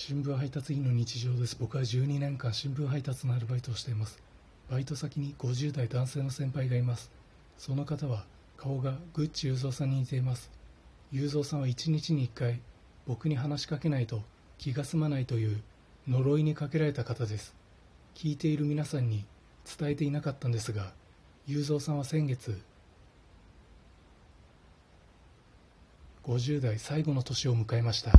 新聞配達員の日常です。僕は12年間新聞配達のアルバイトをしています。バイト先に50代男性の先輩がいます。その方は顔がグッチ雄三さんに似ています。雄三さんは1日に1回僕に話しかけないと気が済まないという呪いにかけられた方です。聞いている皆さんに伝えていなかったんですが雄三さんは先月50代最後の年を迎えました。